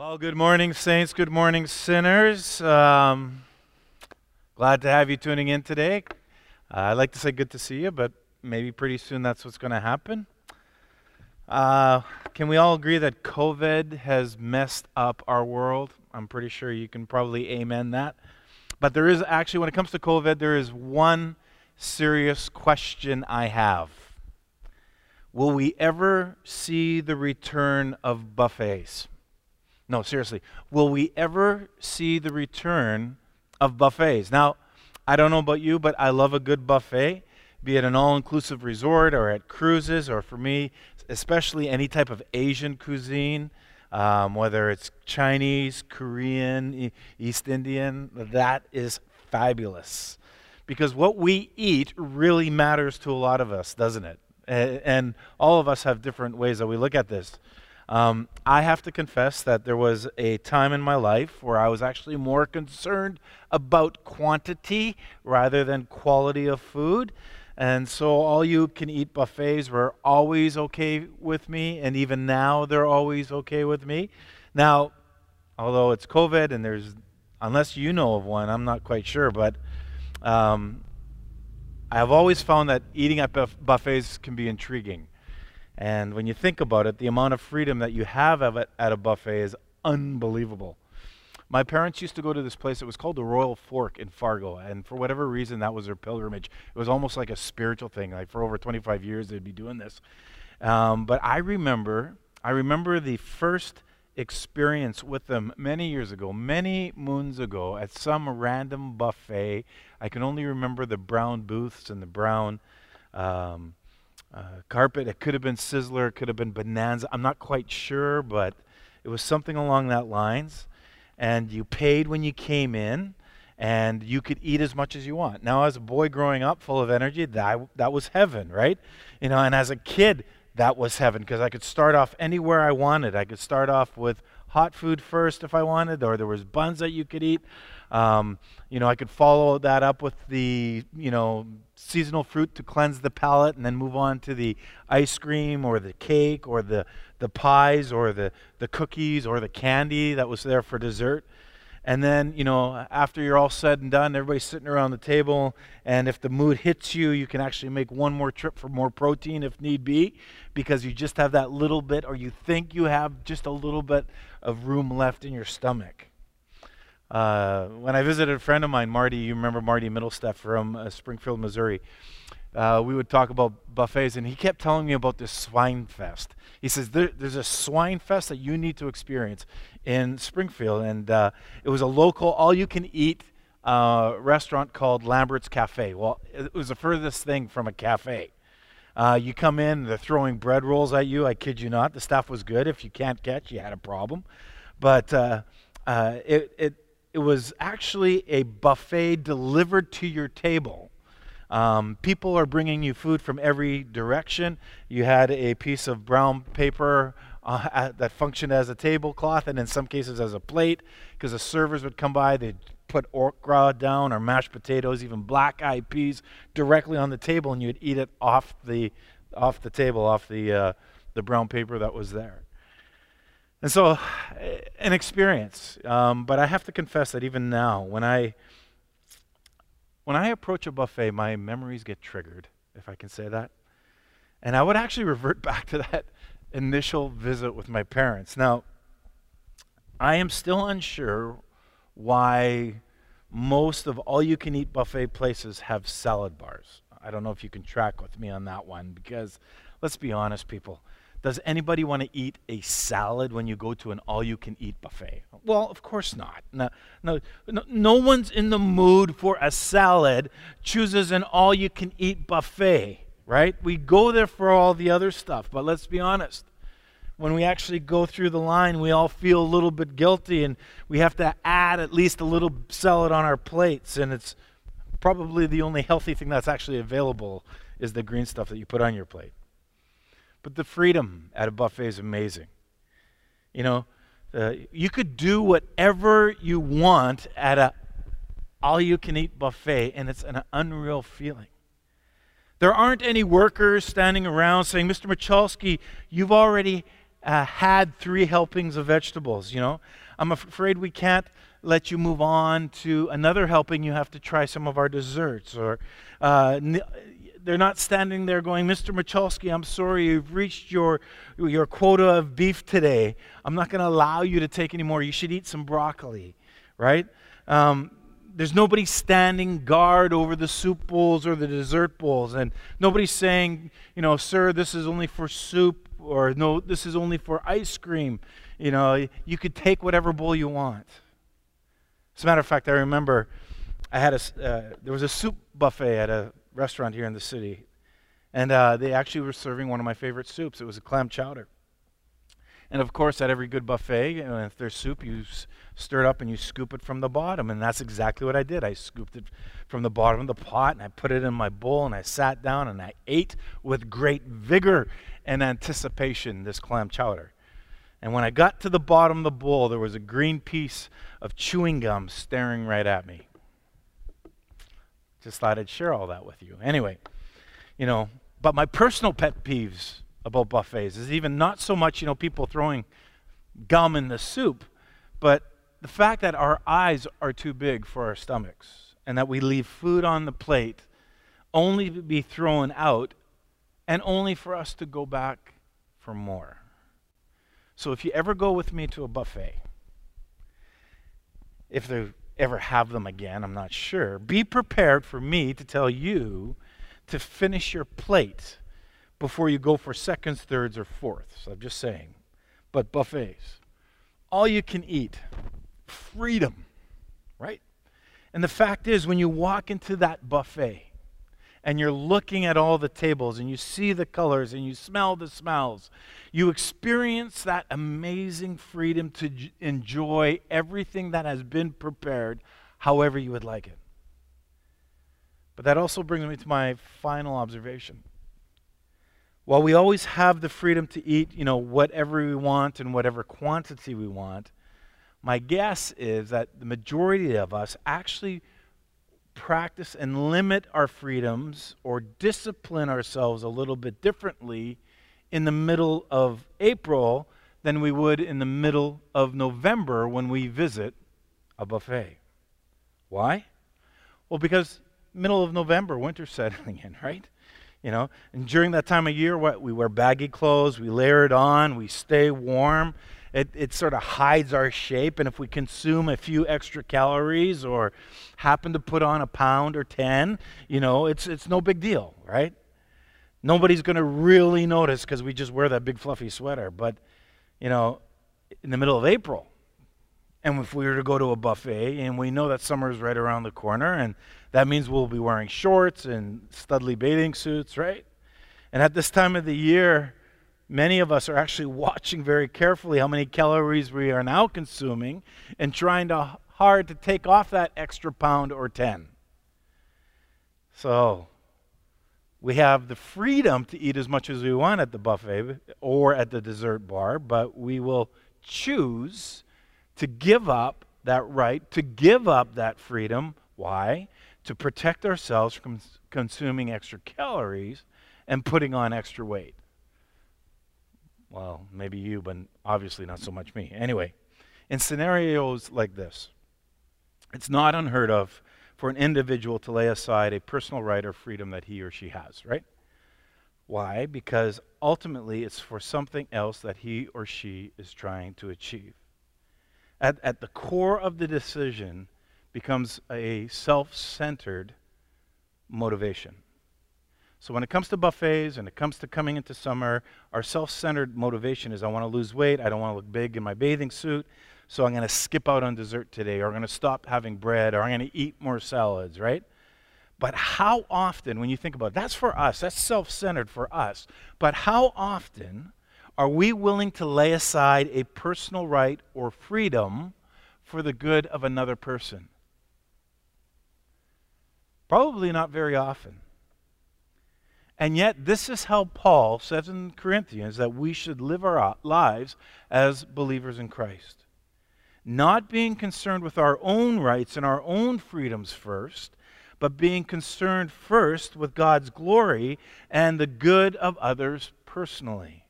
Well, good morning, saints. Good morning, sinners. Um, glad to have you tuning in today. Uh, I'd like to say good to see you, but maybe pretty soon that's what's going to happen. Uh, can we all agree that COVID has messed up our world? I'm pretty sure you can probably amen that. But there is actually, when it comes to COVID, there is one serious question I have. Will we ever see the return of buffets? No, seriously. Will we ever see the return of buffets? Now, I don't know about you, but I love a good buffet, be it an all inclusive resort or at cruises, or for me, especially any type of Asian cuisine, um, whether it's Chinese, Korean, East Indian, that is fabulous. Because what we eat really matters to a lot of us, doesn't it? And all of us have different ways that we look at this. Um, I have to confess that there was a time in my life where I was actually more concerned about quantity rather than quality of food. And so all you can eat buffets were always okay with me, and even now they're always okay with me. Now, although it's COVID and there's, unless you know of one, I'm not quite sure, but um, I have always found that eating at buffets can be intriguing. And when you think about it, the amount of freedom that you have at a buffet is unbelievable. My parents used to go to this place. It was called the Royal Fork in Fargo, and for whatever reason, that was their pilgrimage. It was almost like a spiritual thing. Like for over 25 years, they'd be doing this. Um, but I remember, I remember the first experience with them many years ago, many moons ago, at some random buffet. I can only remember the brown booths and the brown. Um, uh, carpet. It could have been Sizzler, it could have been Bonanza. I'm not quite sure, but it was something along that lines. And you paid when you came in, and you could eat as much as you want. Now, as a boy growing up, full of energy, that that was heaven, right? You know, and as a kid, that was heaven because I could start off anywhere I wanted. I could start off with hot food first if I wanted, or there was buns that you could eat. Um, you know, I could follow that up with the, you know, seasonal fruit to cleanse the palate and then move on to the ice cream or the cake or the, the pies or the, the cookies or the candy that was there for dessert. And then, you know, after you're all said and done, everybody's sitting around the table. And if the mood hits you, you can actually make one more trip for more protein if need be, because you just have that little bit, or you think you have just a little bit of room left in your stomach. Uh, when I visited a friend of mine, Marty, you remember Marty Middlesteff from uh, Springfield, Missouri. Uh, we would talk about buffets, and he kept telling me about this swine fest. He says there, there's a swine fest that you need to experience in Springfield, and uh, it was a local, all-you-can-eat uh, restaurant called Lambert's Cafe. Well, it was the furthest thing from a cafe. Uh, you come in, they're throwing bread rolls at you. I kid you not. The stuff was good. If you can't catch, you had a problem. But it, it it was actually a buffet delivered to your table. Um, people are bringing you food from every direction. You had a piece of brown paper uh, that functioned as a tablecloth and in some cases as a plate because the servers would come by, they'd put okra down or mashed potatoes, even black eyed peas directly on the table and you'd eat it off the, off the table, off the, uh, the brown paper that was there. And so, an experience. Um, but I have to confess that even now, when I when I approach a buffet, my memories get triggered, if I can say that. And I would actually revert back to that initial visit with my parents. Now, I am still unsure why most of all you can eat buffet places have salad bars. I don't know if you can track with me on that one because let's be honest, people. Does anybody want to eat a salad when you go to an all you can eat buffet? Well, of course not. No, no, no, no one's in the mood for a salad, chooses an all you can eat buffet, right? We go there for all the other stuff, but let's be honest. When we actually go through the line, we all feel a little bit guilty and we have to add at least a little salad on our plates. And it's probably the only healthy thing that's actually available is the green stuff that you put on your plate. But the freedom at a buffet is amazing. You know, uh, you could do whatever you want at a all you can eat buffet, and it's an unreal feeling. There aren't any workers standing around saying, Mr. Michalski, you've already uh, had three helpings of vegetables, you know. I'm afraid we can't let you move on to another helping. You have to try some of our desserts. Or uh, they're not standing there going, Mr. Michalski, I'm sorry, you've reached your, your quota of beef today. I'm not going to allow you to take any more. You should eat some broccoli, right? Um, there's nobody standing guard over the soup bowls or the dessert bowls. And nobody's saying, you know, sir, this is only for soup or no, this is only for ice cream. You know, you could take whatever bowl you want. As a matter of fact, I remember I had a, uh, there was a soup buffet at a restaurant here in the city. And uh, they actually were serving one of my favorite soups. It was a clam chowder. And of course, at every good buffet, you know, if there's soup, you s- stir it up and you scoop it from the bottom. And that's exactly what I did. I scooped it from the bottom of the pot and I put it in my bowl and I sat down and I ate with great vigor and anticipation this clam chowder. And when I got to the bottom of the bowl, there was a green piece of chewing gum staring right at me. Just thought I'd share all that with you. Anyway, you know, but my personal pet peeves about buffets is even not so much, you know, people throwing gum in the soup, but the fact that our eyes are too big for our stomachs and that we leave food on the plate only to be thrown out and only for us to go back for more. So if you ever go with me to a buffet, if they ever have them again, I'm not sure, be prepared for me to tell you to finish your plate before you go for seconds, thirds, or fourths. I'm just saying. But buffets, all you can eat, freedom, right? And the fact is, when you walk into that buffet, and you're looking at all the tables and you see the colors and you smell the smells, you experience that amazing freedom to j- enjoy everything that has been prepared however you would like it. But that also brings me to my final observation. While we always have the freedom to eat, you know, whatever we want and whatever quantity we want, my guess is that the majority of us actually practice and limit our freedoms or discipline ourselves a little bit differently in the middle of April than we would in the middle of November when we visit a buffet. Why? Well, because middle of November, winter's settling in, right? You know, and during that time of year, what we wear baggy clothes, we layer it on, we stay warm. It, it sort of hides our shape, and if we consume a few extra calories or happen to put on a pound or ten, you know, it's it's no big deal, right? Nobody's going to really notice because we just wear that big fluffy sweater. But, you know, in the middle of April, and if we were to go to a buffet and we know that summer is right around the corner, and that means we'll be wearing shorts and studly bathing suits, right? And at this time of the year, many of us are actually watching very carefully how many calories we are now consuming and trying to hard to take off that extra pound or 10. So, we have the freedom to eat as much as we want at the buffet or at the dessert bar, but we will choose to give up that right, to give up that freedom. Why? To protect ourselves from consuming extra calories and putting on extra weight. Well, maybe you, but obviously not so much me. Anyway, in scenarios like this, it's not unheard of for an individual to lay aside a personal right or freedom that he or she has, right? Why? Because ultimately it's for something else that he or she is trying to achieve. At, at the core of the decision becomes a self centered motivation. So when it comes to buffets and it comes to coming into summer, our self centered motivation is I want to lose weight, I don't want to look big in my bathing suit, so I'm going to skip out on dessert today, or I'm going to stop having bread, or I'm going to eat more salads, right? But how often, when you think about it, that's for us, that's self centered for us. But how often are we willing to lay aside a personal right or freedom for the good of another person? Probably not very often. And yet, this is how Paul says in Corinthians that we should live our lives as believers in Christ not being concerned with our own rights and our own freedoms first, but being concerned first with God's glory and the good of others personally.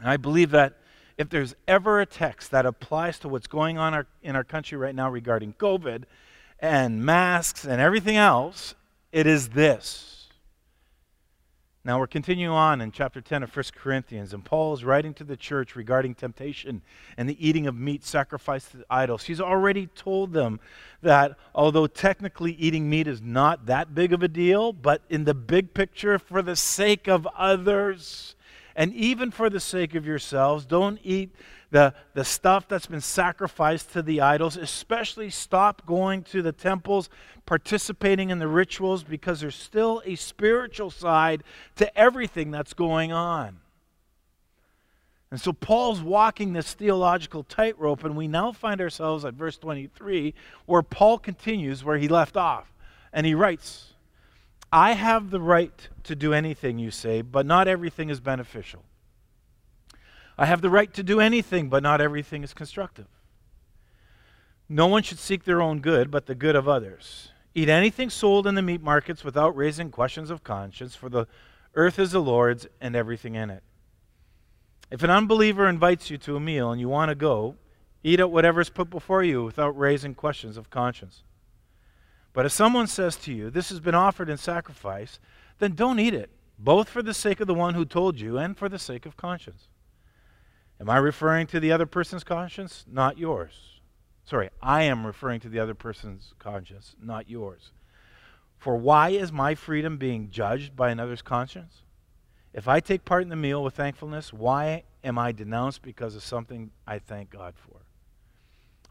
And I believe that if there's ever a text that applies to what's going on our, in our country right now regarding COVID and masks and everything else, it is this. Now we're continuing on in chapter 10 of 1 Corinthians, and Paul is writing to the church regarding temptation and the eating of meat sacrificed to idols. He's already told them that although technically eating meat is not that big of a deal, but in the big picture, for the sake of others, and even for the sake of yourselves, don't eat the, the stuff that's been sacrificed to the idols, especially stop going to the temples, participating in the rituals, because there's still a spiritual side to everything that's going on. And so Paul's walking this theological tightrope, and we now find ourselves at verse 23, where Paul continues where he left off. And he writes, I have the right to do anything, you say, but not everything is beneficial. I have the right to do anything, but not everything is constructive. No one should seek their own good, but the good of others. Eat anything sold in the meat markets without raising questions of conscience, for the earth is the Lord's and everything in it. If an unbeliever invites you to a meal and you want to go, eat at whatever is put before you without raising questions of conscience. But if someone says to you, This has been offered in sacrifice, then don't eat it, both for the sake of the one who told you and for the sake of conscience. Am I referring to the other person's conscience? Not yours. Sorry, I am referring to the other person's conscience, not yours. For why is my freedom being judged by another's conscience? If I take part in the meal with thankfulness, why am I denounced because of something I thank God for?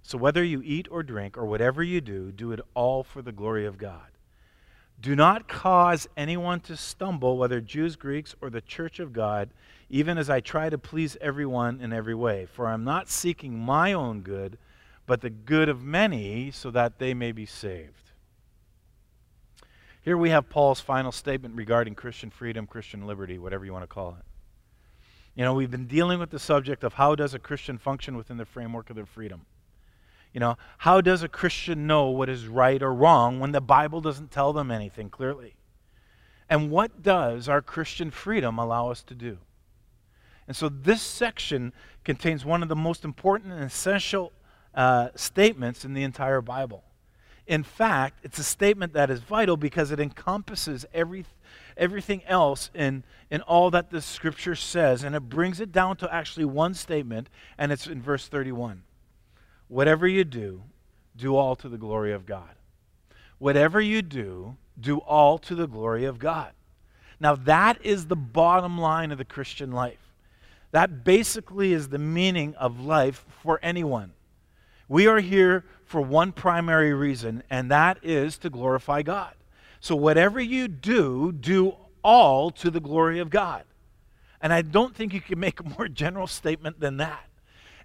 So whether you eat or drink or whatever you do, do it all for the glory of God. Do not cause anyone to stumble, whether Jews, Greeks, or the church of God, even as I try to please everyone in every way. For I'm not seeking my own good, but the good of many, so that they may be saved. Here we have Paul's final statement regarding Christian freedom, Christian liberty, whatever you want to call it. You know, we've been dealing with the subject of how does a Christian function within the framework of their freedom. You know, how does a Christian know what is right or wrong when the Bible doesn't tell them anything clearly? And what does our Christian freedom allow us to do? And so this section contains one of the most important and essential uh, statements in the entire Bible. In fact, it's a statement that is vital because it encompasses every, everything else in, in all that the scripture says, and it brings it down to actually one statement, and it's in verse 31. Whatever you do, do all to the glory of God. Whatever you do, do all to the glory of God. Now, that is the bottom line of the Christian life. That basically is the meaning of life for anyone. We are here for one primary reason, and that is to glorify God. So, whatever you do, do all to the glory of God. And I don't think you can make a more general statement than that.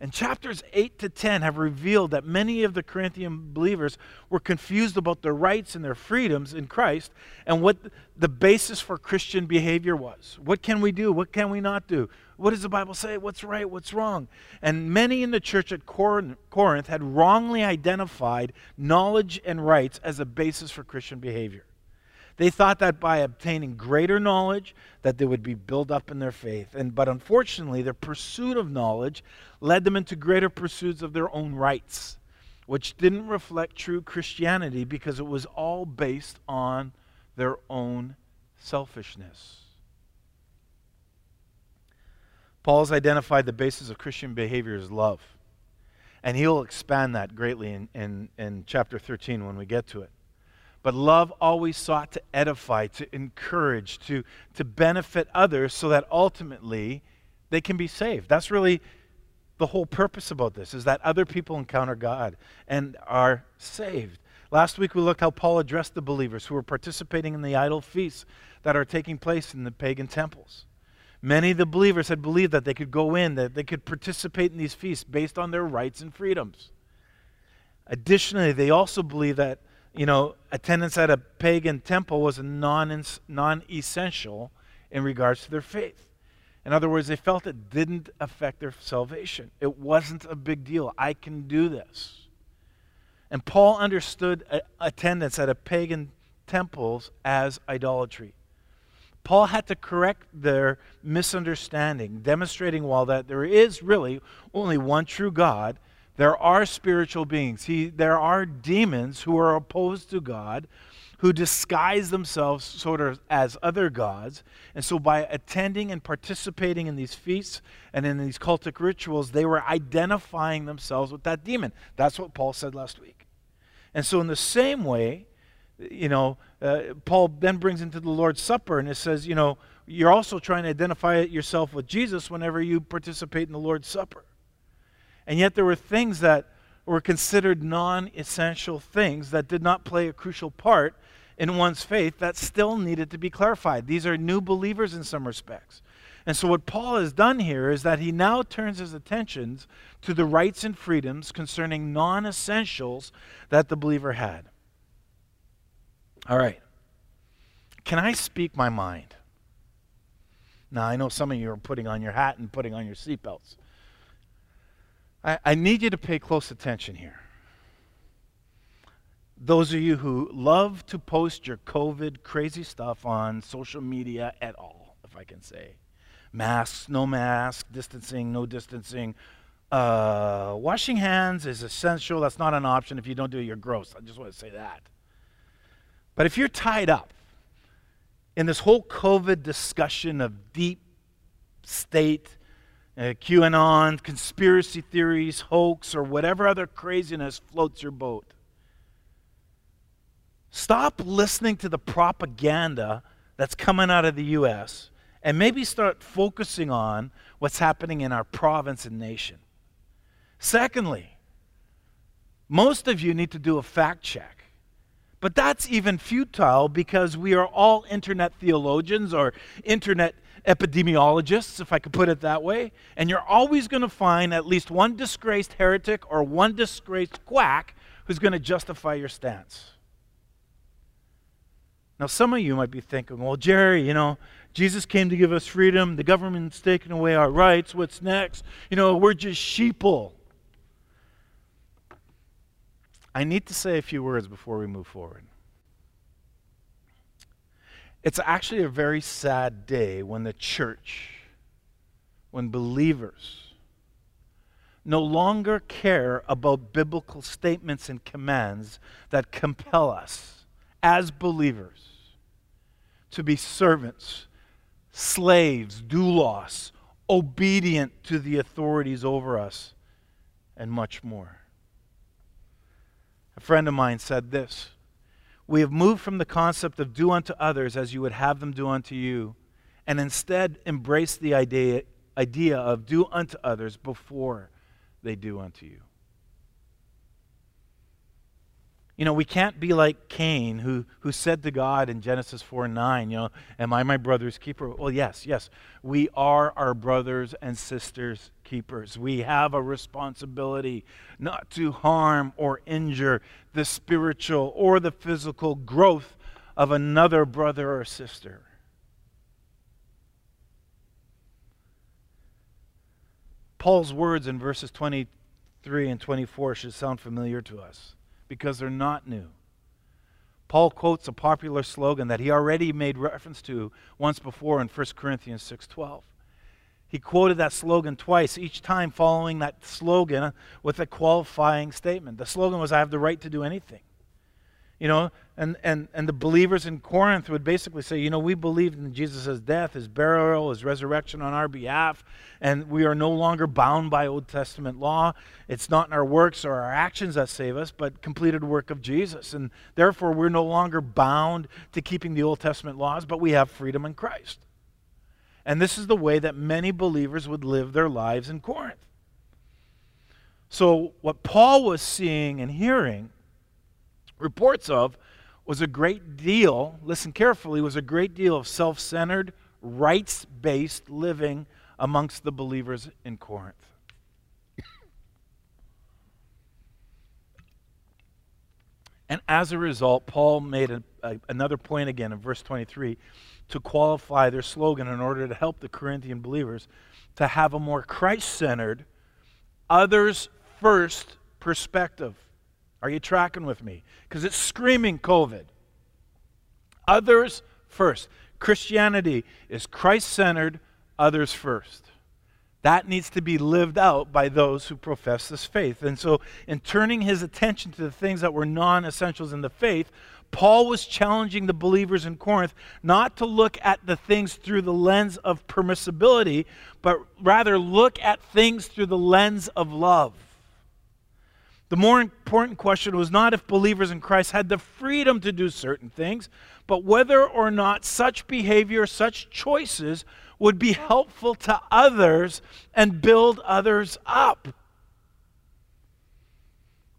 And chapters 8 to 10 have revealed that many of the Corinthian believers were confused about their rights and their freedoms in Christ and what the basis for Christian behavior was. What can we do? What can we not do? What does the Bible say? What's right? What's wrong? And many in the church at Corinth had wrongly identified knowledge and rights as a basis for Christian behavior. They thought that by obtaining greater knowledge that they would be built up in their faith. And but unfortunately, their pursuit of knowledge led them into greater pursuits of their own rights, which didn't reflect true Christianity because it was all based on their own selfishness. Paul's identified the basis of Christian behavior as love. And he'll expand that greatly in, in, in chapter 13 when we get to it. But love always sought to edify, to encourage, to, to benefit others so that ultimately they can be saved. That's really the whole purpose about this, is that other people encounter God and are saved. Last week we looked how Paul addressed the believers who were participating in the idol feasts that are taking place in the pagan temples. Many of the believers had believed that they could go in, that they could participate in these feasts based on their rights and freedoms. Additionally, they also believed that you know, attendance at a pagan temple was non essential in regards to their faith. In other words, they felt it didn't affect their salvation. It wasn't a big deal. I can do this. And Paul understood attendance at a pagan temples as idolatry. Paul had to correct their misunderstanding, demonstrating while that there is really only one true God, there are spiritual beings. He, there are demons who are opposed to God, who disguise themselves sort of as other gods. And so, by attending and participating in these feasts and in these cultic rituals, they were identifying themselves with that demon. That's what Paul said last week. And so, in the same way, you know, uh, Paul then brings into the Lord's Supper and it says, you know, you're also trying to identify yourself with Jesus whenever you participate in the Lord's Supper. And yet, there were things that were considered non essential things that did not play a crucial part in one's faith that still needed to be clarified. These are new believers in some respects. And so, what Paul has done here is that he now turns his attentions to the rights and freedoms concerning non essentials that the believer had. All right. Can I speak my mind? Now, I know some of you are putting on your hat and putting on your seatbelts. I, I need you to pay close attention here those of you who love to post your COVID crazy stuff on social media at all, if I can say. Masks, no mask, distancing, no distancing. Uh, washing hands is essential. That's not an option. If you don't do it, you're gross. I just want to say that. But if you're tied up in this whole COVID discussion of deep state, uh, QAnon, conspiracy theories, hoax, or whatever other craziness floats your boat, Stop listening to the propaganda that's coming out of the U.S. and maybe start focusing on what's happening in our province and nation. Secondly, most of you need to do a fact check. But that's even futile because we are all internet theologians or internet epidemiologists, if I could put it that way. And you're always going to find at least one disgraced heretic or one disgraced quack who's going to justify your stance. Now, some of you might be thinking, well, Jerry, you know, Jesus came to give us freedom. The government's taking away our rights. What's next? You know, we're just sheeple. I need to say a few words before we move forward. It's actually a very sad day when the church, when believers, no longer care about biblical statements and commands that compel us as believers to be servants, slaves, doulos, obedient to the authorities over us, and much more. A friend of mine said this We have moved from the concept of do unto others as you would have them do unto you, and instead embrace the idea, idea of do unto others before they do unto you. You know, we can't be like Cain, who, who said to God in Genesis 4 9, you know, Am I my brother's keeper? Well, yes, yes. We are our brothers and sisters' keepers. We have a responsibility not to harm or injure the spiritual or the physical growth of another brother or sister. Paul's words in verses 23 and 24 should sound familiar to us because they're not new. Paul quotes a popular slogan that he already made reference to once before in 1 Corinthians 6:12. He quoted that slogan twice, each time following that slogan with a qualifying statement. The slogan was I have the right to do anything. You know, and, and, and the believers in Corinth would basically say, you know, we believe in Jesus' death, his burial, his resurrection on our behalf, and we are no longer bound by Old Testament law. It's not in our works or our actions that save us, but completed work of Jesus. And therefore, we're no longer bound to keeping the Old Testament laws, but we have freedom in Christ. And this is the way that many believers would live their lives in Corinth. So, what Paul was seeing and hearing reports of was a great deal, listen carefully, was a great deal of self centered, rights based living amongst the believers in Corinth. and as a result, Paul made a, a, another point again in verse 23 to qualify their slogan in order to help the Corinthian believers to have a more Christ centered, others first perspective. Are you tracking with me? Because it's screaming COVID. Others first. Christianity is Christ centered, others first. That needs to be lived out by those who profess this faith. And so, in turning his attention to the things that were non essentials in the faith, Paul was challenging the believers in Corinth not to look at the things through the lens of permissibility, but rather look at things through the lens of love. The more important question was not if believers in Christ had the freedom to do certain things, but whether or not such behavior, such choices would be helpful to others and build others up.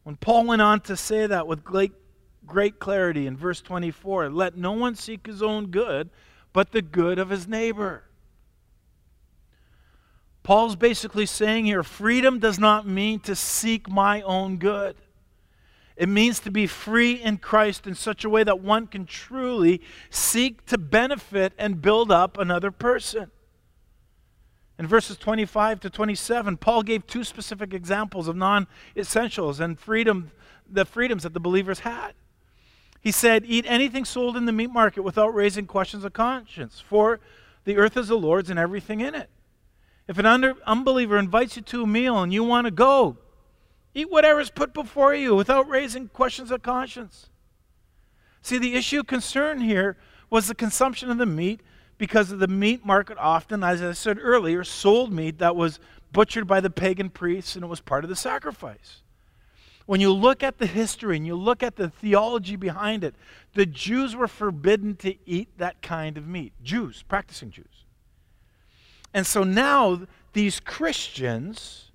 When Paul went on to say that with great, great clarity in verse 24, let no one seek his own good, but the good of his neighbor. Paul's basically saying here freedom does not mean to seek my own good. It means to be free in Christ in such a way that one can truly seek to benefit and build up another person. In verses 25 to 27, Paul gave two specific examples of non essentials and freedom, the freedoms that the believers had. He said, Eat anything sold in the meat market without raising questions of conscience, for the earth is the Lord's and everything in it. If an under, unbeliever invites you to a meal and you want to go, Eat whatever is put before you without raising questions of conscience. See, the issue concern here was the consumption of the meat because of the meat market often, as I said earlier, sold meat that was butchered by the pagan priests and it was part of the sacrifice. When you look at the history and you look at the theology behind it, the Jews were forbidden to eat that kind of meat. Jews, practicing Jews. And so now these Christians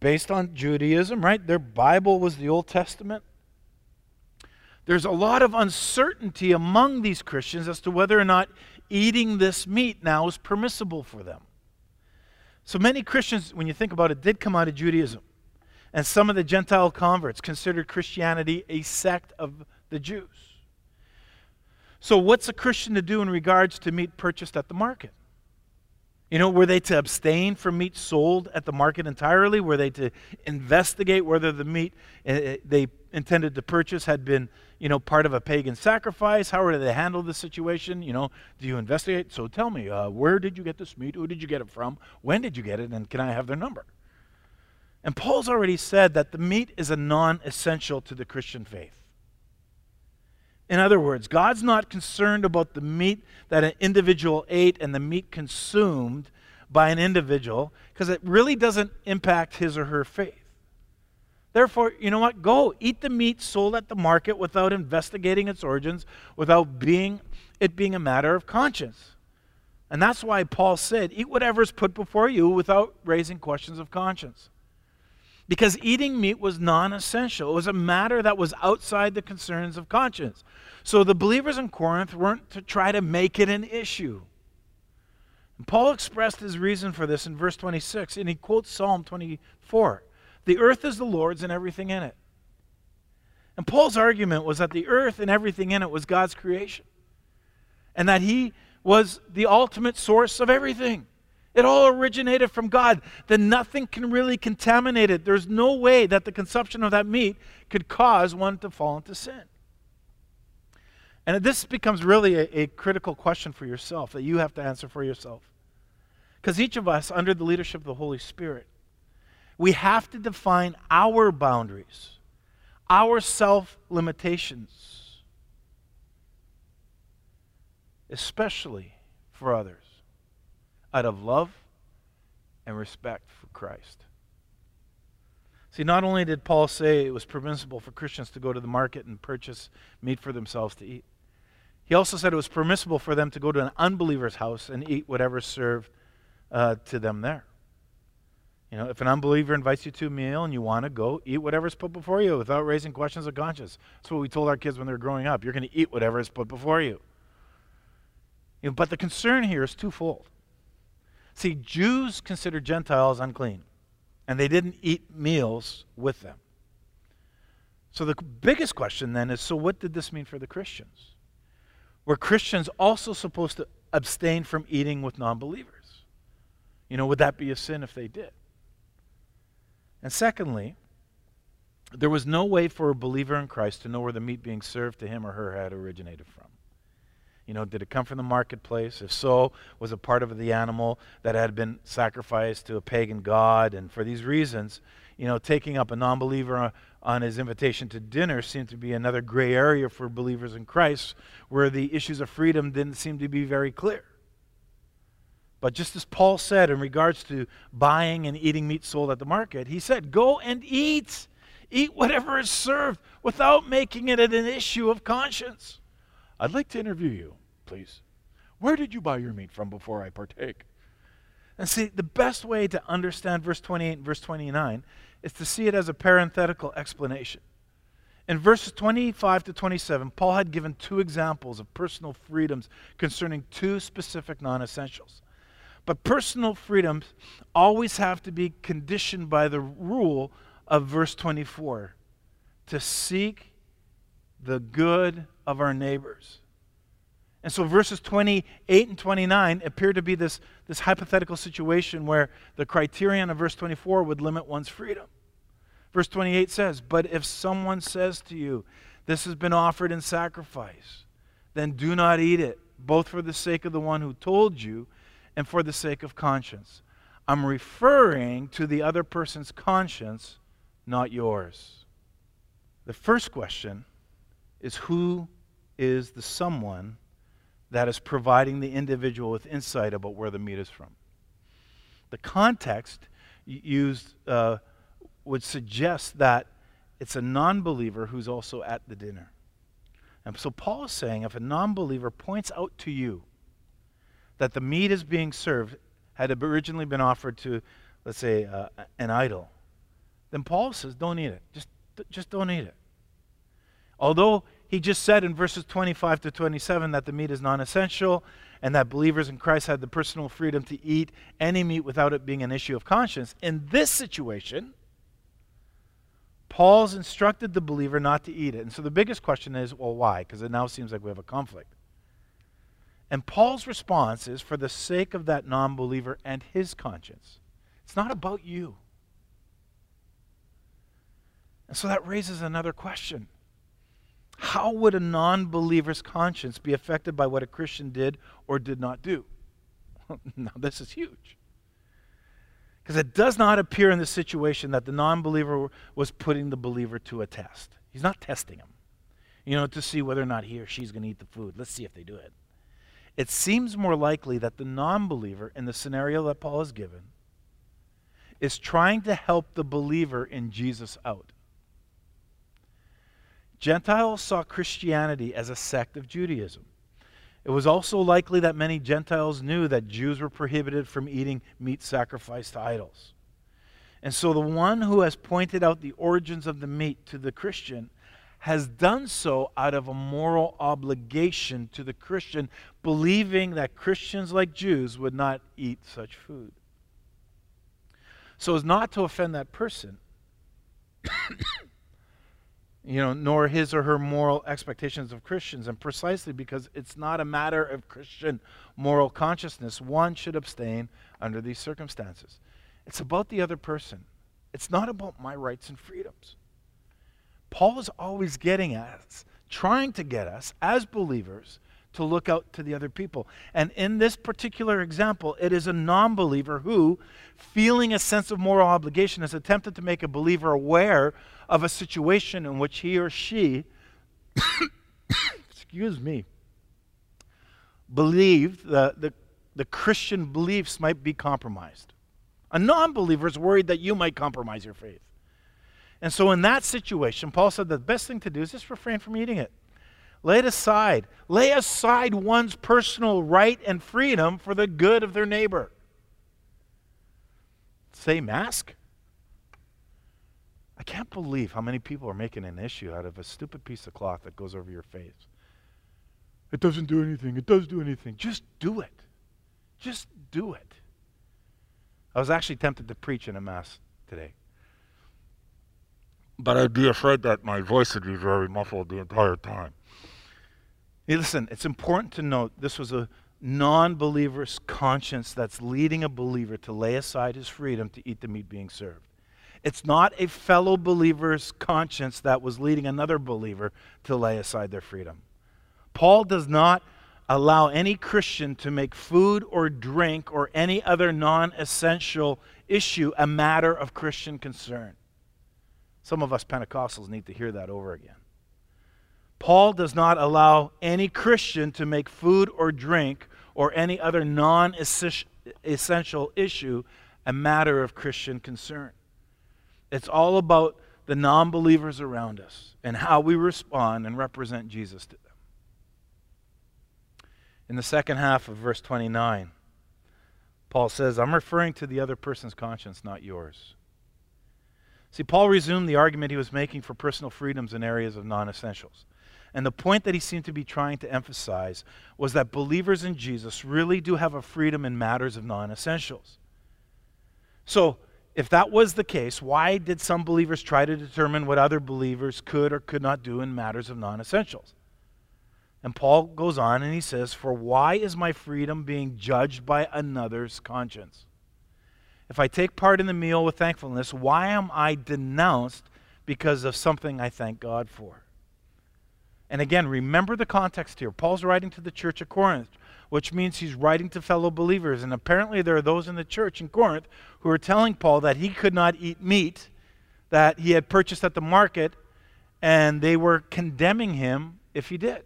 based on Judaism, right? Their Bible was the Old Testament. There's a lot of uncertainty among these Christians as to whether or not eating this meat now is permissible for them. So many Christians, when you think about it, did come out of Judaism. And some of the Gentile converts considered Christianity a sect of the Jews. So, what's a Christian to do in regards to meat purchased at the market? You know, were they to abstain from meat sold at the market entirely? Were they to investigate whether the meat uh, they intended to purchase had been, you know, part of a pagan sacrifice? How did they to handle the situation? You know, do you investigate? So tell me, uh, where did you get this meat? Who did you get it from? When did you get it? And can I have their number? And Paul's already said that the meat is a non essential to the Christian faith. In other words, God's not concerned about the meat that an individual ate and the meat consumed by an individual because it really doesn't impact his or her faith. Therefore, you know what? Go eat the meat sold at the market without investigating its origins, without being it being a matter of conscience. And that's why Paul said, eat whatever is put before you without raising questions of conscience because eating meat was non essential. It was a matter that was outside the concerns of conscience. So the believers in Corinth weren't to try to make it an issue. And Paul expressed his reason for this in verse 26, and he quotes Psalm 24 The earth is the Lord's and everything in it. And Paul's argument was that the earth and everything in it was God's creation, and that he was the ultimate source of everything. It all originated from God. Then nothing can really contaminate it. There's no way that the consumption of that meat could cause one to fall into sin. And this becomes really a, a critical question for yourself that you have to answer for yourself. Because each of us, under the leadership of the Holy Spirit, we have to define our boundaries, our self limitations, especially for others out of love and respect for Christ. See, not only did Paul say it was permissible for Christians to go to the market and purchase meat for themselves to eat, he also said it was permissible for them to go to an unbeliever's house and eat whatever served uh, to them there. You know, if an unbeliever invites you to a meal and you want to go, eat whatever's put before you without raising questions of conscience. That's what we told our kids when they were growing up. You're going to eat whatever is put before you. you know, but the concern here is twofold. See, Jews considered Gentiles unclean, and they didn't eat meals with them. So the biggest question then is so what did this mean for the Christians? Were Christians also supposed to abstain from eating with non believers? You know, would that be a sin if they did? And secondly, there was no way for a believer in Christ to know where the meat being served to him or her had originated from. You know, did it come from the marketplace? If so, was it part of the animal that had been sacrificed to a pagan god? And for these reasons, you know, taking up a non believer on his invitation to dinner seemed to be another gray area for believers in Christ where the issues of freedom didn't seem to be very clear. But just as Paul said in regards to buying and eating meat sold at the market, he said, Go and eat. Eat whatever is served without making it an issue of conscience. I'd like to interview you, please. Where did you buy your meat from before I partake? And see, the best way to understand verse 28 and verse 29 is to see it as a parenthetical explanation. In verses 25 to 27, Paul had given two examples of personal freedoms concerning two specific non essentials. But personal freedoms always have to be conditioned by the rule of verse 24 to seek the good of our neighbors. And so verses 28 and 29 appear to be this, this hypothetical situation where the criterion of verse 24 would limit one's freedom. Verse 28 says, But if someone says to you, This has been offered in sacrifice, then do not eat it, both for the sake of the one who told you and for the sake of conscience. I'm referring to the other person's conscience, not yours. The first question is Who is the someone that is providing the individual with insight about where the meat is from? The context used. Uh, would suggest that it's a non believer who's also at the dinner. And so Paul is saying if a non believer points out to you that the meat is being served had originally been offered to, let's say, uh, an idol, then Paul says, don't eat it. Just, just don't eat it. Although he just said in verses 25 to 27 that the meat is non essential and that believers in Christ had the personal freedom to eat any meat without it being an issue of conscience, in this situation, Paul's instructed the believer not to eat it. And so the biggest question is, well, why? Because it now seems like we have a conflict. And Paul's response is for the sake of that non believer and his conscience. It's not about you. And so that raises another question How would a non believer's conscience be affected by what a Christian did or did not do? now, this is huge. Because it does not appear in the situation that the non believer was putting the believer to a test. He's not testing him, you know, to see whether or not he or she's going to eat the food. Let's see if they do it. It seems more likely that the non believer, in the scenario that Paul has given, is trying to help the believer in Jesus out. Gentiles saw Christianity as a sect of Judaism. It was also likely that many Gentiles knew that Jews were prohibited from eating meat sacrificed to idols. And so the one who has pointed out the origins of the meat to the Christian has done so out of a moral obligation to the Christian, believing that Christians, like Jews, would not eat such food. So as not to offend that person, you know, nor his or her moral expectations of Christians. And precisely because it's not a matter of Christian moral consciousness, one should abstain under these circumstances. It's about the other person, it's not about my rights and freedoms. Paul is always getting us, trying to get us as believers to look out to the other people. And in this particular example, it is a non believer who, feeling a sense of moral obligation, has attempted to make a believer aware of a situation in which he or she, excuse me, believed the, the, the Christian beliefs might be compromised. A non believer is worried that you might compromise your faith. And so, in that situation, Paul said the best thing to do is just refrain from eating it. Lay it aside. Lay aside one's personal right and freedom for the good of their neighbor. Say mask. I can't believe how many people are making an issue out of a stupid piece of cloth that goes over your face. It doesn't do anything. It does do anything. Just do it. Just do it. I was actually tempted to preach in a mass today. But I'd be afraid that my voice would be very muffled the entire time. Hey, listen, it's important to note this was a non believer's conscience that's leading a believer to lay aside his freedom to eat the meat being served. It's not a fellow believer's conscience that was leading another believer to lay aside their freedom. Paul does not allow any Christian to make food or drink or any other non essential issue a matter of Christian concern. Some of us Pentecostals need to hear that over again. Paul does not allow any Christian to make food or drink or any other non essential issue a matter of Christian concern. It's all about the non believers around us and how we respond and represent Jesus to them. In the second half of verse 29, Paul says, I'm referring to the other person's conscience, not yours. See, Paul resumed the argument he was making for personal freedoms in areas of non essentials. And the point that he seemed to be trying to emphasize was that believers in Jesus really do have a freedom in matters of non essentials. So, if that was the case, why did some believers try to determine what other believers could or could not do in matters of non essentials? And Paul goes on and he says, For why is my freedom being judged by another's conscience? If I take part in the meal with thankfulness, why am I denounced because of something I thank God for? And again, remember the context here. Paul's writing to the church at Corinth, which means he's writing to fellow believers. And apparently, there are those in the church in Corinth who are telling Paul that he could not eat meat that he had purchased at the market, and they were condemning him if he did.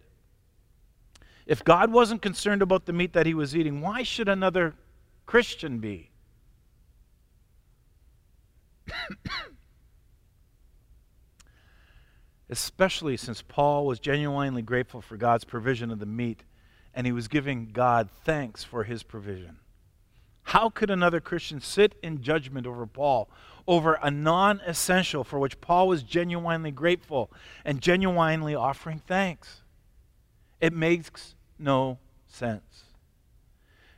If God wasn't concerned about the meat that he was eating, why should another Christian be? Especially since Paul was genuinely grateful for God's provision of the meat and he was giving God thanks for his provision. How could another Christian sit in judgment over Paul, over a non essential for which Paul was genuinely grateful and genuinely offering thanks? It makes no sense.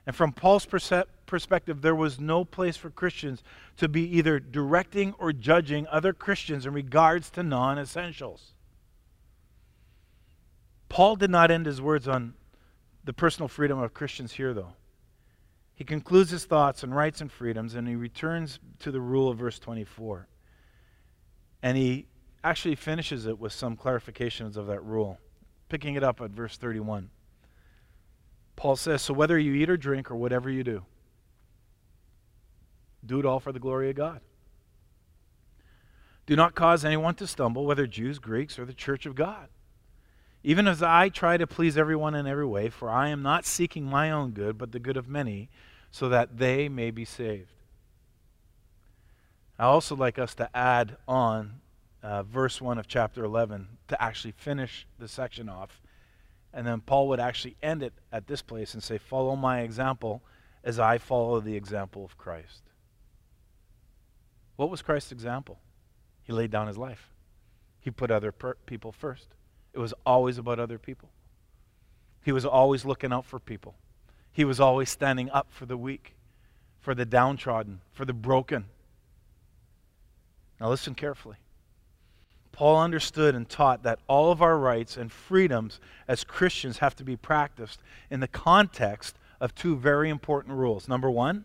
And from Paul's perspective, there was no place for Christians to be either directing or judging other Christians in regards to non essentials. Paul did not end his words on the personal freedom of Christians here, though. He concludes his thoughts on rights and freedoms, and he returns to the rule of verse 24. And he actually finishes it with some clarifications of that rule, picking it up at verse 31. Paul says, So whether you eat or drink or whatever you do, do it all for the glory of God. Do not cause anyone to stumble, whether Jews, Greeks, or the church of God. Even as I try to please everyone in every way, for I am not seeking my own good, but the good of many, so that they may be saved. I also like us to add on uh, verse 1 of chapter 11 to actually finish the section off. And then Paul would actually end it at this place and say, Follow my example as I follow the example of Christ. What was Christ's example? He laid down his life, he put other per- people first. It was always about other people. He was always looking out for people. He was always standing up for the weak, for the downtrodden, for the broken. Now, listen carefully. Paul understood and taught that all of our rights and freedoms as Christians have to be practiced in the context of two very important rules. Number one,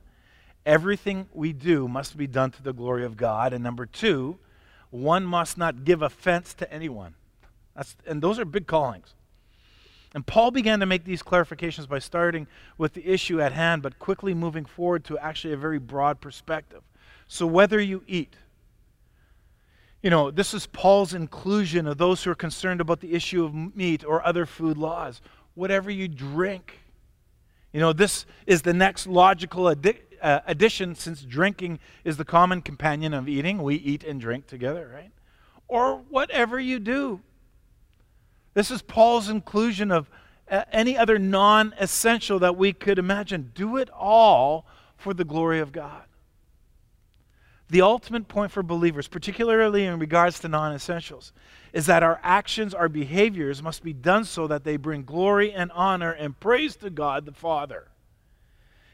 everything we do must be done to the glory of God. And number two, one must not give offense to anyone. That's, and those are big callings. And Paul began to make these clarifications by starting with the issue at hand, but quickly moving forward to actually a very broad perspective. So, whether you eat, you know, this is Paul's inclusion of those who are concerned about the issue of meat or other food laws. Whatever you drink, you know, this is the next logical addi- uh, addition since drinking is the common companion of eating. We eat and drink together, right? Or whatever you do. This is Paul's inclusion of uh, any other non essential that we could imagine. Do it all for the glory of God. The ultimate point for believers, particularly in regards to non essentials, is that our actions, our behaviors must be done so that they bring glory and honor and praise to God the Father.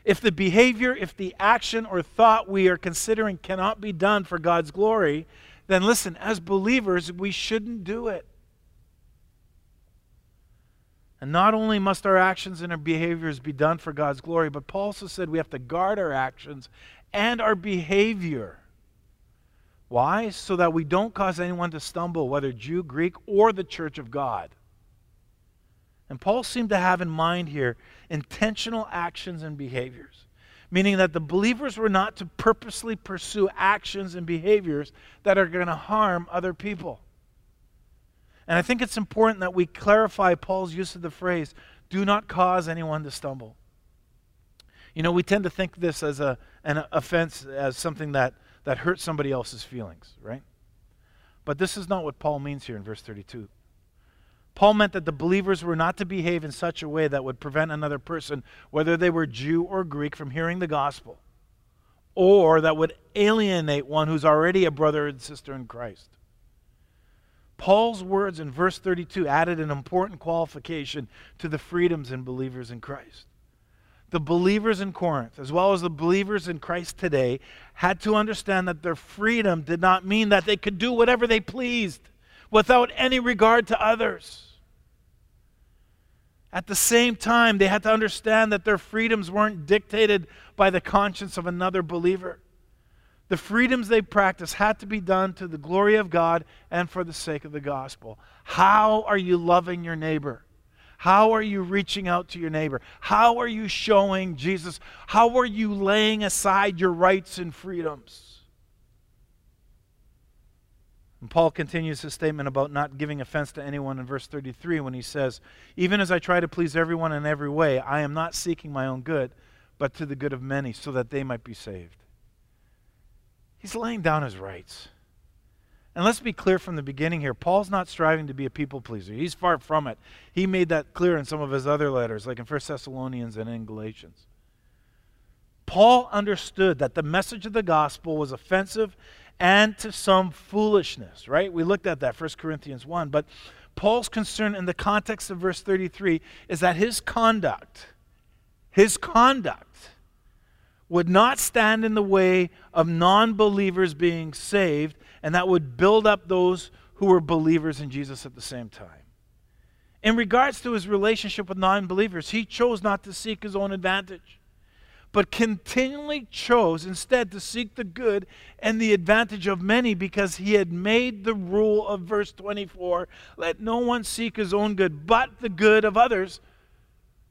If the behavior, if the action or thought we are considering cannot be done for God's glory, then listen, as believers, we shouldn't do it. And not only must our actions and our behaviors be done for God's glory, but Paul also said we have to guard our actions and our behavior. Why? So that we don't cause anyone to stumble, whether Jew, Greek, or the church of God. And Paul seemed to have in mind here intentional actions and behaviors, meaning that the believers were not to purposely pursue actions and behaviors that are going to harm other people. And I think it's important that we clarify Paul's use of the phrase, do not cause anyone to stumble. You know, we tend to think this as a, an offense, as something that, that hurts somebody else's feelings, right? But this is not what Paul means here in verse 32. Paul meant that the believers were not to behave in such a way that would prevent another person, whether they were Jew or Greek, from hearing the gospel, or that would alienate one who's already a brother and sister in Christ. Paul's words in verse 32 added an important qualification to the freedoms in believers in Christ the believers in Corinth, as well as the believers in Christ today, had to understand that their freedom did not mean that they could do whatever they pleased without any regard to others. At the same time, they had to understand that their freedoms weren't dictated by the conscience of another believer. The freedoms they practiced had to be done to the glory of God and for the sake of the gospel. How are you loving your neighbor? How are you reaching out to your neighbor? How are you showing Jesus? How are you laying aside your rights and freedoms? And Paul continues his statement about not giving offense to anyone in verse 33 when he says, Even as I try to please everyone in every way, I am not seeking my own good, but to the good of many, so that they might be saved. He's laying down his rights. And let's be clear from the beginning here Paul's not striving to be a people pleaser. He's far from it. He made that clear in some of his other letters, like in 1 Thessalonians and in Galatians. Paul understood that the message of the gospel was offensive and to some foolishness, right? We looked at that, 1 Corinthians 1. But Paul's concern in the context of verse 33 is that his conduct, his conduct, would not stand in the way of non believers being saved and that would build up those who were believers in Jesus at the same time. In regards to his relationship with non believers, he chose not to seek his own advantage, but continually chose instead to seek the good and the advantage of many because he had made the rule of verse 24 let no one seek his own good, but the good of others,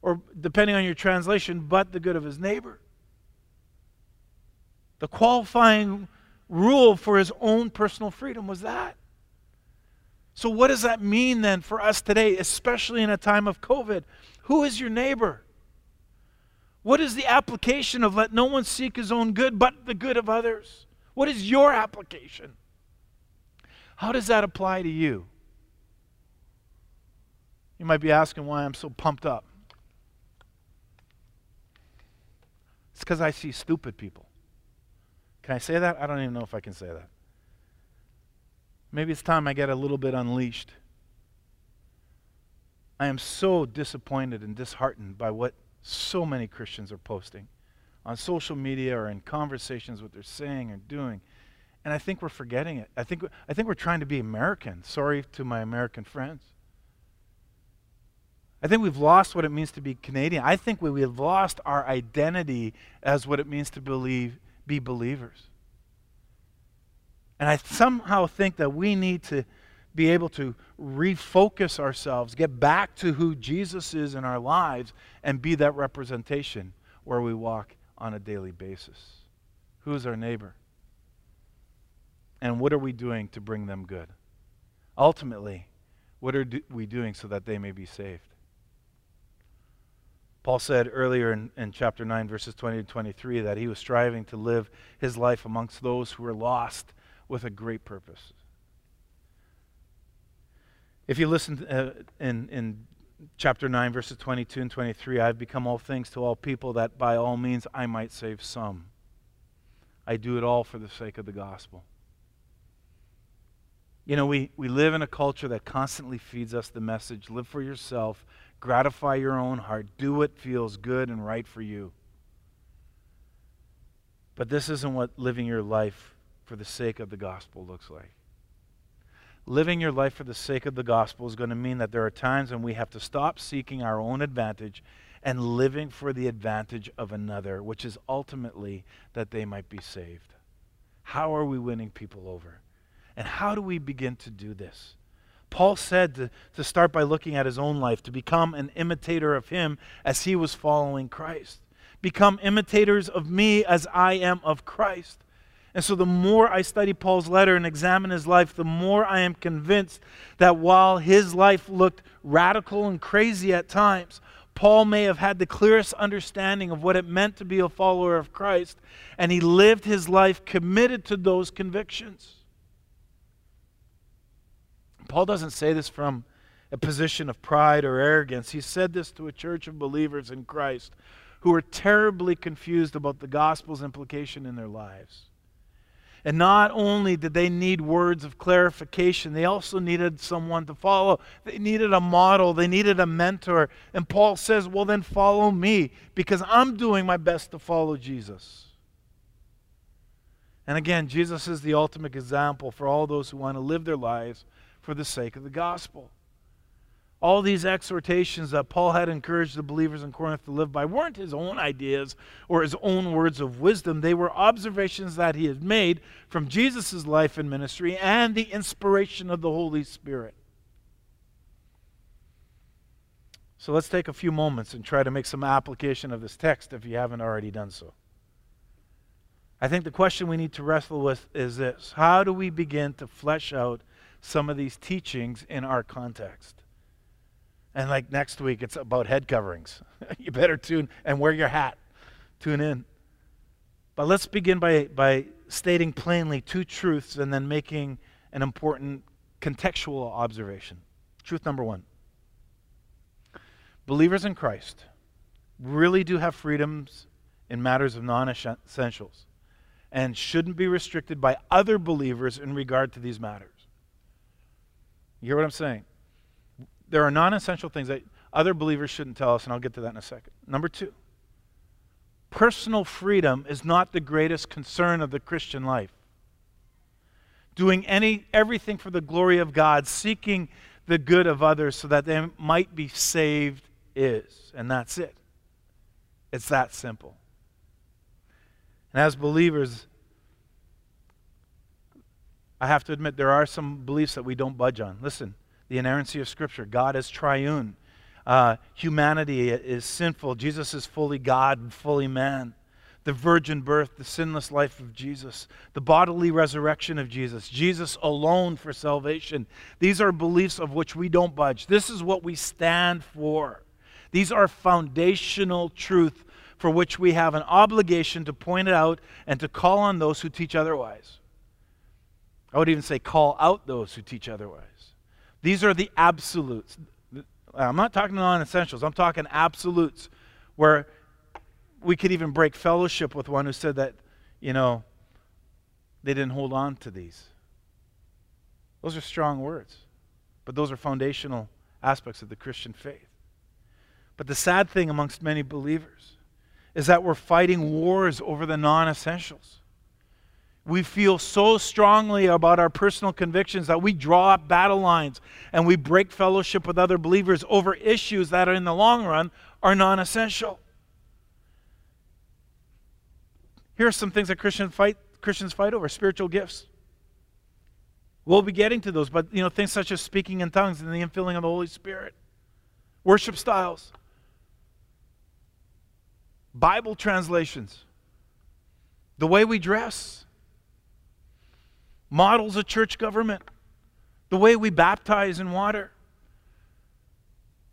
or depending on your translation, but the good of his neighbor. The qualifying rule for his own personal freedom was that. So, what does that mean then for us today, especially in a time of COVID? Who is your neighbor? What is the application of let no one seek his own good but the good of others? What is your application? How does that apply to you? You might be asking why I'm so pumped up. It's because I see stupid people. Can I say that? I don't even know if I can say that. Maybe it's time I get a little bit unleashed. I am so disappointed and disheartened by what so many Christians are posting on social media or in conversations, what they're saying or doing. And I think we're forgetting it. I think, I think we're trying to be American. Sorry to my American friends. I think we've lost what it means to be Canadian. I think we, we've lost our identity as what it means to believe be believers. And I somehow think that we need to be able to refocus ourselves, get back to who Jesus is in our lives, and be that representation where we walk on a daily basis. Who is our neighbor? And what are we doing to bring them good? Ultimately, what are we doing so that they may be saved? Paul said earlier in, in chapter 9, verses 20 to 23, that he was striving to live his life amongst those who were lost with a great purpose. If you listen uh, in, in chapter 9, verses 22 and 23, I've become all things to all people that by all means I might save some. I do it all for the sake of the gospel. You know, we, we live in a culture that constantly feeds us the message live for yourself, Gratify your own heart. Do what feels good and right for you. But this isn't what living your life for the sake of the gospel looks like. Living your life for the sake of the gospel is going to mean that there are times when we have to stop seeking our own advantage and living for the advantage of another, which is ultimately that they might be saved. How are we winning people over? And how do we begin to do this? Paul said to, to start by looking at his own life, to become an imitator of him as he was following Christ. Become imitators of me as I am of Christ. And so, the more I study Paul's letter and examine his life, the more I am convinced that while his life looked radical and crazy at times, Paul may have had the clearest understanding of what it meant to be a follower of Christ, and he lived his life committed to those convictions. Paul doesn't say this from a position of pride or arrogance. He said this to a church of believers in Christ who were terribly confused about the gospel's implication in their lives. And not only did they need words of clarification, they also needed someone to follow. They needed a model, they needed a mentor. And Paul says, Well, then follow me because I'm doing my best to follow Jesus. And again, Jesus is the ultimate example for all those who want to live their lives for the sake of the gospel all these exhortations that Paul had encouraged the believers in Corinth to live by weren't his own ideas or his own words of wisdom. They were observations that he had made from Jesus' life and ministry and the inspiration of the Holy Spirit. So let's take a few moments and try to make some application of this text if you haven't already done so. I think the question we need to wrestle with is this How do we begin to flesh out some of these teachings in our context? And like next week, it's about head coverings. you better tune and wear your hat. Tune in. But let's begin by, by stating plainly two truths and then making an important contextual observation. Truth number one believers in Christ really do have freedoms in matters of non essentials and shouldn't be restricted by other believers in regard to these matters. You hear what I'm saying? there are non essential things that other believers shouldn't tell us, and I'll get to that in a second. Number two, personal freedom is not the greatest concern of the Christian life. Doing any, everything for the glory of God, seeking the good of others so that they might be saved is. And that's it. It's that simple. And as believers, I have to admit there are some beliefs that we don't budge on. Listen, the inerrancy of Scripture. God is triune. Uh, humanity is sinful. Jesus is fully God and fully man. The virgin birth, the sinless life of Jesus, the bodily resurrection of Jesus, Jesus alone for salvation. These are beliefs of which we don't budge. This is what we stand for. These are foundational truth for which we have an obligation to point it out and to call on those who teach otherwise. I would even say call out those who teach otherwise. These are the absolutes. I'm not talking non essentials, I'm talking absolutes where we could even break fellowship with one who said that, you know, they didn't hold on to these. Those are strong words, but those are foundational aspects of the Christian faith. But the sad thing amongst many believers is that we're fighting wars over the non essentials we feel so strongly about our personal convictions that we draw up battle lines and we break fellowship with other believers over issues that are in the long run are non-essential. Here are some things that Christian fight, Christians fight over spiritual gifts. We'll be getting to those, but you know, things such as speaking in tongues and the infilling of the Holy Spirit, worship styles, Bible translations, the way we dress, models of church government, the way we baptize in water,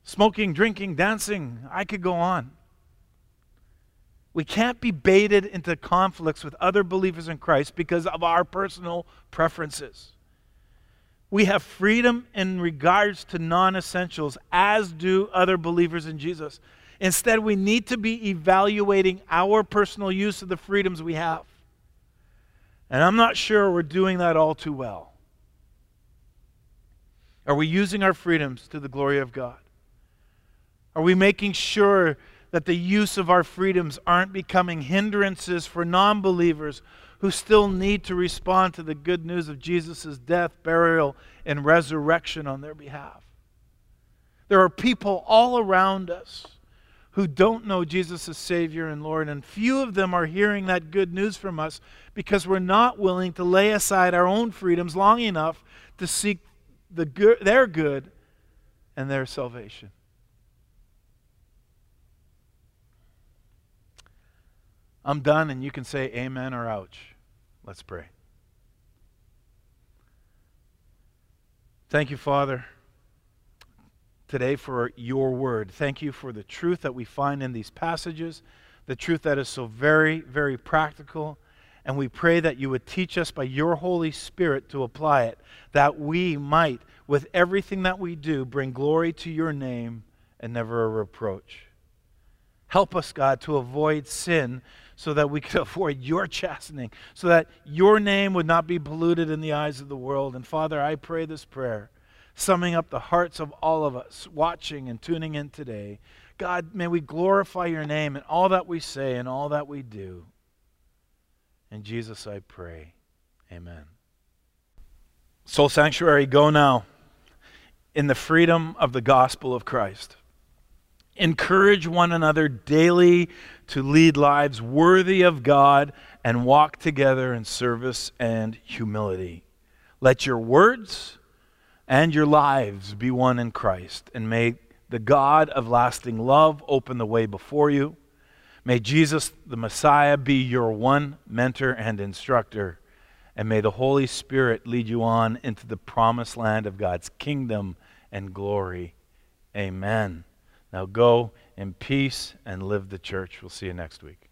smoking, drinking, dancing. I could go on. We can't be baited into conflicts with other believers in Christ because of our personal preferences. We have freedom in regards to non essentials, as do other believers in Jesus. Instead, we need to be evaluating our personal use of the freedoms we have. And I'm not sure we're doing that all too well. Are we using our freedoms to the glory of God? Are we making sure that the use of our freedoms aren't becoming hindrances for non believers who still need to respond to the good news of Jesus' death, burial, and resurrection on their behalf? There are people all around us who don't know Jesus as Savior and Lord, and few of them are hearing that good news from us because we're not willing to lay aside our own freedoms long enough to seek the good, their good and their salvation. I'm done, and you can say amen or ouch. Let's pray. Thank you, Father, today for your word. Thank you for the truth that we find in these passages, the truth that is so very, very practical. And we pray that you would teach us by your Holy Spirit to apply it, that we might, with everything that we do, bring glory to your name and never a reproach. Help us, God, to avoid sin so that we could avoid your chastening, so that your name would not be polluted in the eyes of the world. And Father, I pray this prayer, summing up the hearts of all of us watching and tuning in today. God, may we glorify your name in all that we say and all that we do. In Jesus I pray. Amen. Soul Sanctuary, go now in the freedom of the gospel of Christ. Encourage one another daily to lead lives worthy of God and walk together in service and humility. Let your words and your lives be one in Christ, and may the God of lasting love open the way before you. May Jesus, the Messiah, be your one mentor and instructor. And may the Holy Spirit lead you on into the promised land of God's kingdom and glory. Amen. Now go in peace and live the church. We'll see you next week.